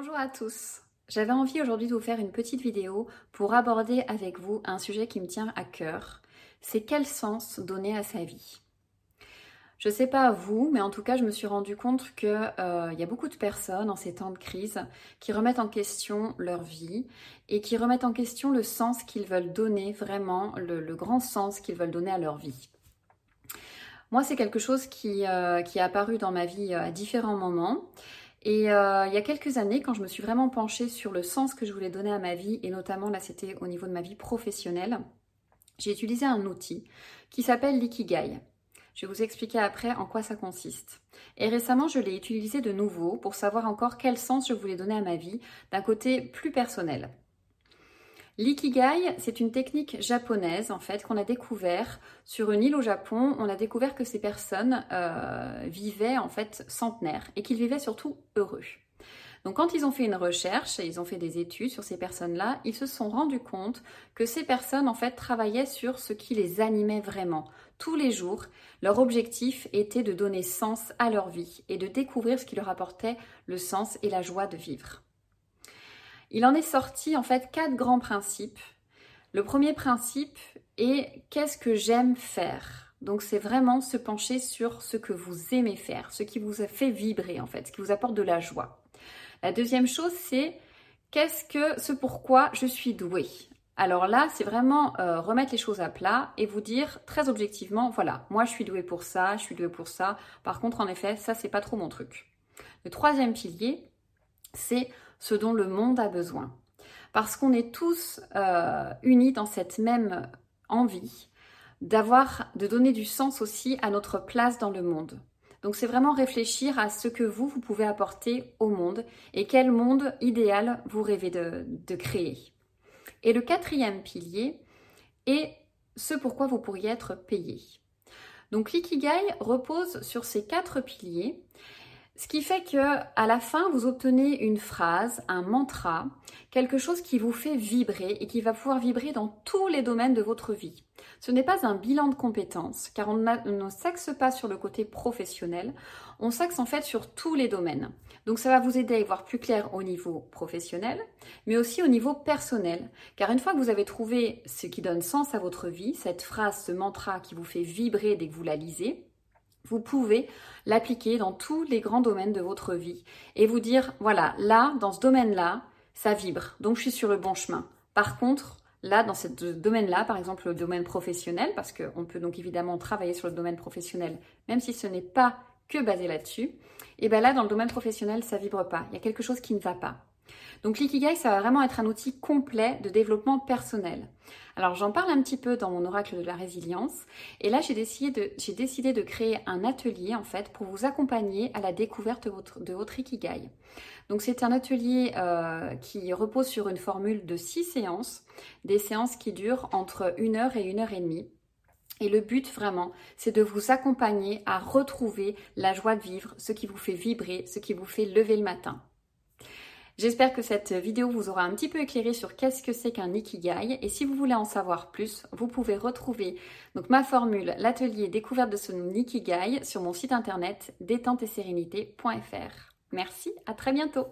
Bonjour à tous. J'avais envie aujourd'hui de vous faire une petite vidéo pour aborder avec vous un sujet qui me tient à cœur. C'est quel sens donner à sa vie? Je ne sais pas à vous, mais en tout cas, je me suis rendu compte qu'il euh, y a beaucoup de personnes en ces temps de crise qui remettent en question leur vie et qui remettent en question le sens qu'ils veulent donner, vraiment le, grand sens qu'ils veulent donner à leur vie. Moi, c'est quelque chose qui, euh, qui est apparu dans ma vie euh, à différents moments. Et euh, il y a quelques années, quand je me suis vraiment penchée sur le sens que je voulais donner à ma vie, et notamment là c'était au niveau de ma vie professionnelle, j'ai utilisé un outil qui s'appelle l'ikigai. Je vais vous expliquer après en quoi ça consiste. Et récemment, je l'ai utilisé de nouveau pour savoir encore quel sens je voulais donner à ma vie d'un côté plus personnel. L'ikigai, c'est une technique japonaise en fait qu'on a découvert sur une île au Japon. On a découvert que ces personnes euh, vivaient en fait centenaires et qu'ils vivaient surtout heureux. Donc quand ils ont fait une recherche et ils ont fait des études sur ces personnes-là, ils se sont rendus compte que ces personnes en fait travaillaient sur ce qui les animait vraiment. Tous les jours, leur objectif était de donner sens à leur vie et de découvrir ce qui leur apportait le sens et la joie de vivre. Il en est sorti en fait quatre grands principes. Le premier principe est qu'est-ce que j'aime faire? Donc c'est vraiment se pencher sur ce que vous aimez faire, ce qui vous fait vibrer en fait, ce qui vous apporte de la joie. La deuxième chose c'est qu'est-ce que ce pourquoi je suis douée? Alors là, c'est vraiment euh, remettre les choses à plat et vous dire très objectivement, voilà, moi je suis douée pour ça, je suis douée pour ça. Par contre, en effet, ça c'est pas trop mon truc. Le troisième pilier, c'est ce dont le monde a besoin. Parce qu'on est tous euh, unis dans cette même envie d'avoir, de donner du sens aussi à notre place dans le monde. Donc c'est vraiment réfléchir à ce que vous, vous pouvez apporter au monde et quel monde idéal vous rêvez de, de créer. Et le quatrième pilier est ce pourquoi vous pourriez être payé. Donc l'ikigai repose sur ces quatre piliers ce qui fait que à la fin, vous obtenez une phrase, un mantra, quelque chose qui vous fait vibrer et qui va pouvoir vibrer dans tous les domaines de votre vie. Ce n'est pas un bilan de compétences, car on, ne s'axe pas sur le côté professionnel, on s'axe en fait sur tous les domaines. Donc ça va vous aider à y voir plus clair au niveau professionnel, mais aussi au niveau personnel. Car une fois que vous avez trouvé ce qui donne sens à votre vie, cette phrase, ce mantra qui vous fait vibrer dès que vous la lisez, vous pouvez l'appliquer dans tous les grands domaines de votre vie et vous dire, voilà, là, dans ce domaine-là, ça vibre, donc je suis sur le bon chemin. Par contre, là, dans ce domaine-là, par exemple le domaine professionnel, parce qu'on peut donc évidemment travailler sur le domaine professionnel, même si ce n'est pas que basé là-dessus, et bien là, dans le domaine professionnel, ça vibre pas. Il y a quelque chose qui ne va pas. Donc l'ikigai, ça va vraiment être un outil complet de développement personnel. Alors j'en parle un petit peu dans mon oracle de la résilience et là j'ai décidé de, créer un atelier en fait pour vous accompagner à la découverte de votre, ikigai. Donc c'est un atelier euh, qui repose sur une formule de six séances, des séances qui durent entre une heure et une heure et demie. Et le but vraiment, c'est de vous accompagner à retrouver la joie de vivre, ce qui vous fait vibrer, ce qui vous fait lever le matin. J'espère que cette vidéo vous aura un petit peu éclairé sur qu'est-ce que c'est qu'un Ikigai et si vous voulez en savoir plus, vous pouvez retrouver ma formule, l'atelier découverte de ce Ikigai sur mon site internet détenteetsérénité.fr. Merci, à très bientôt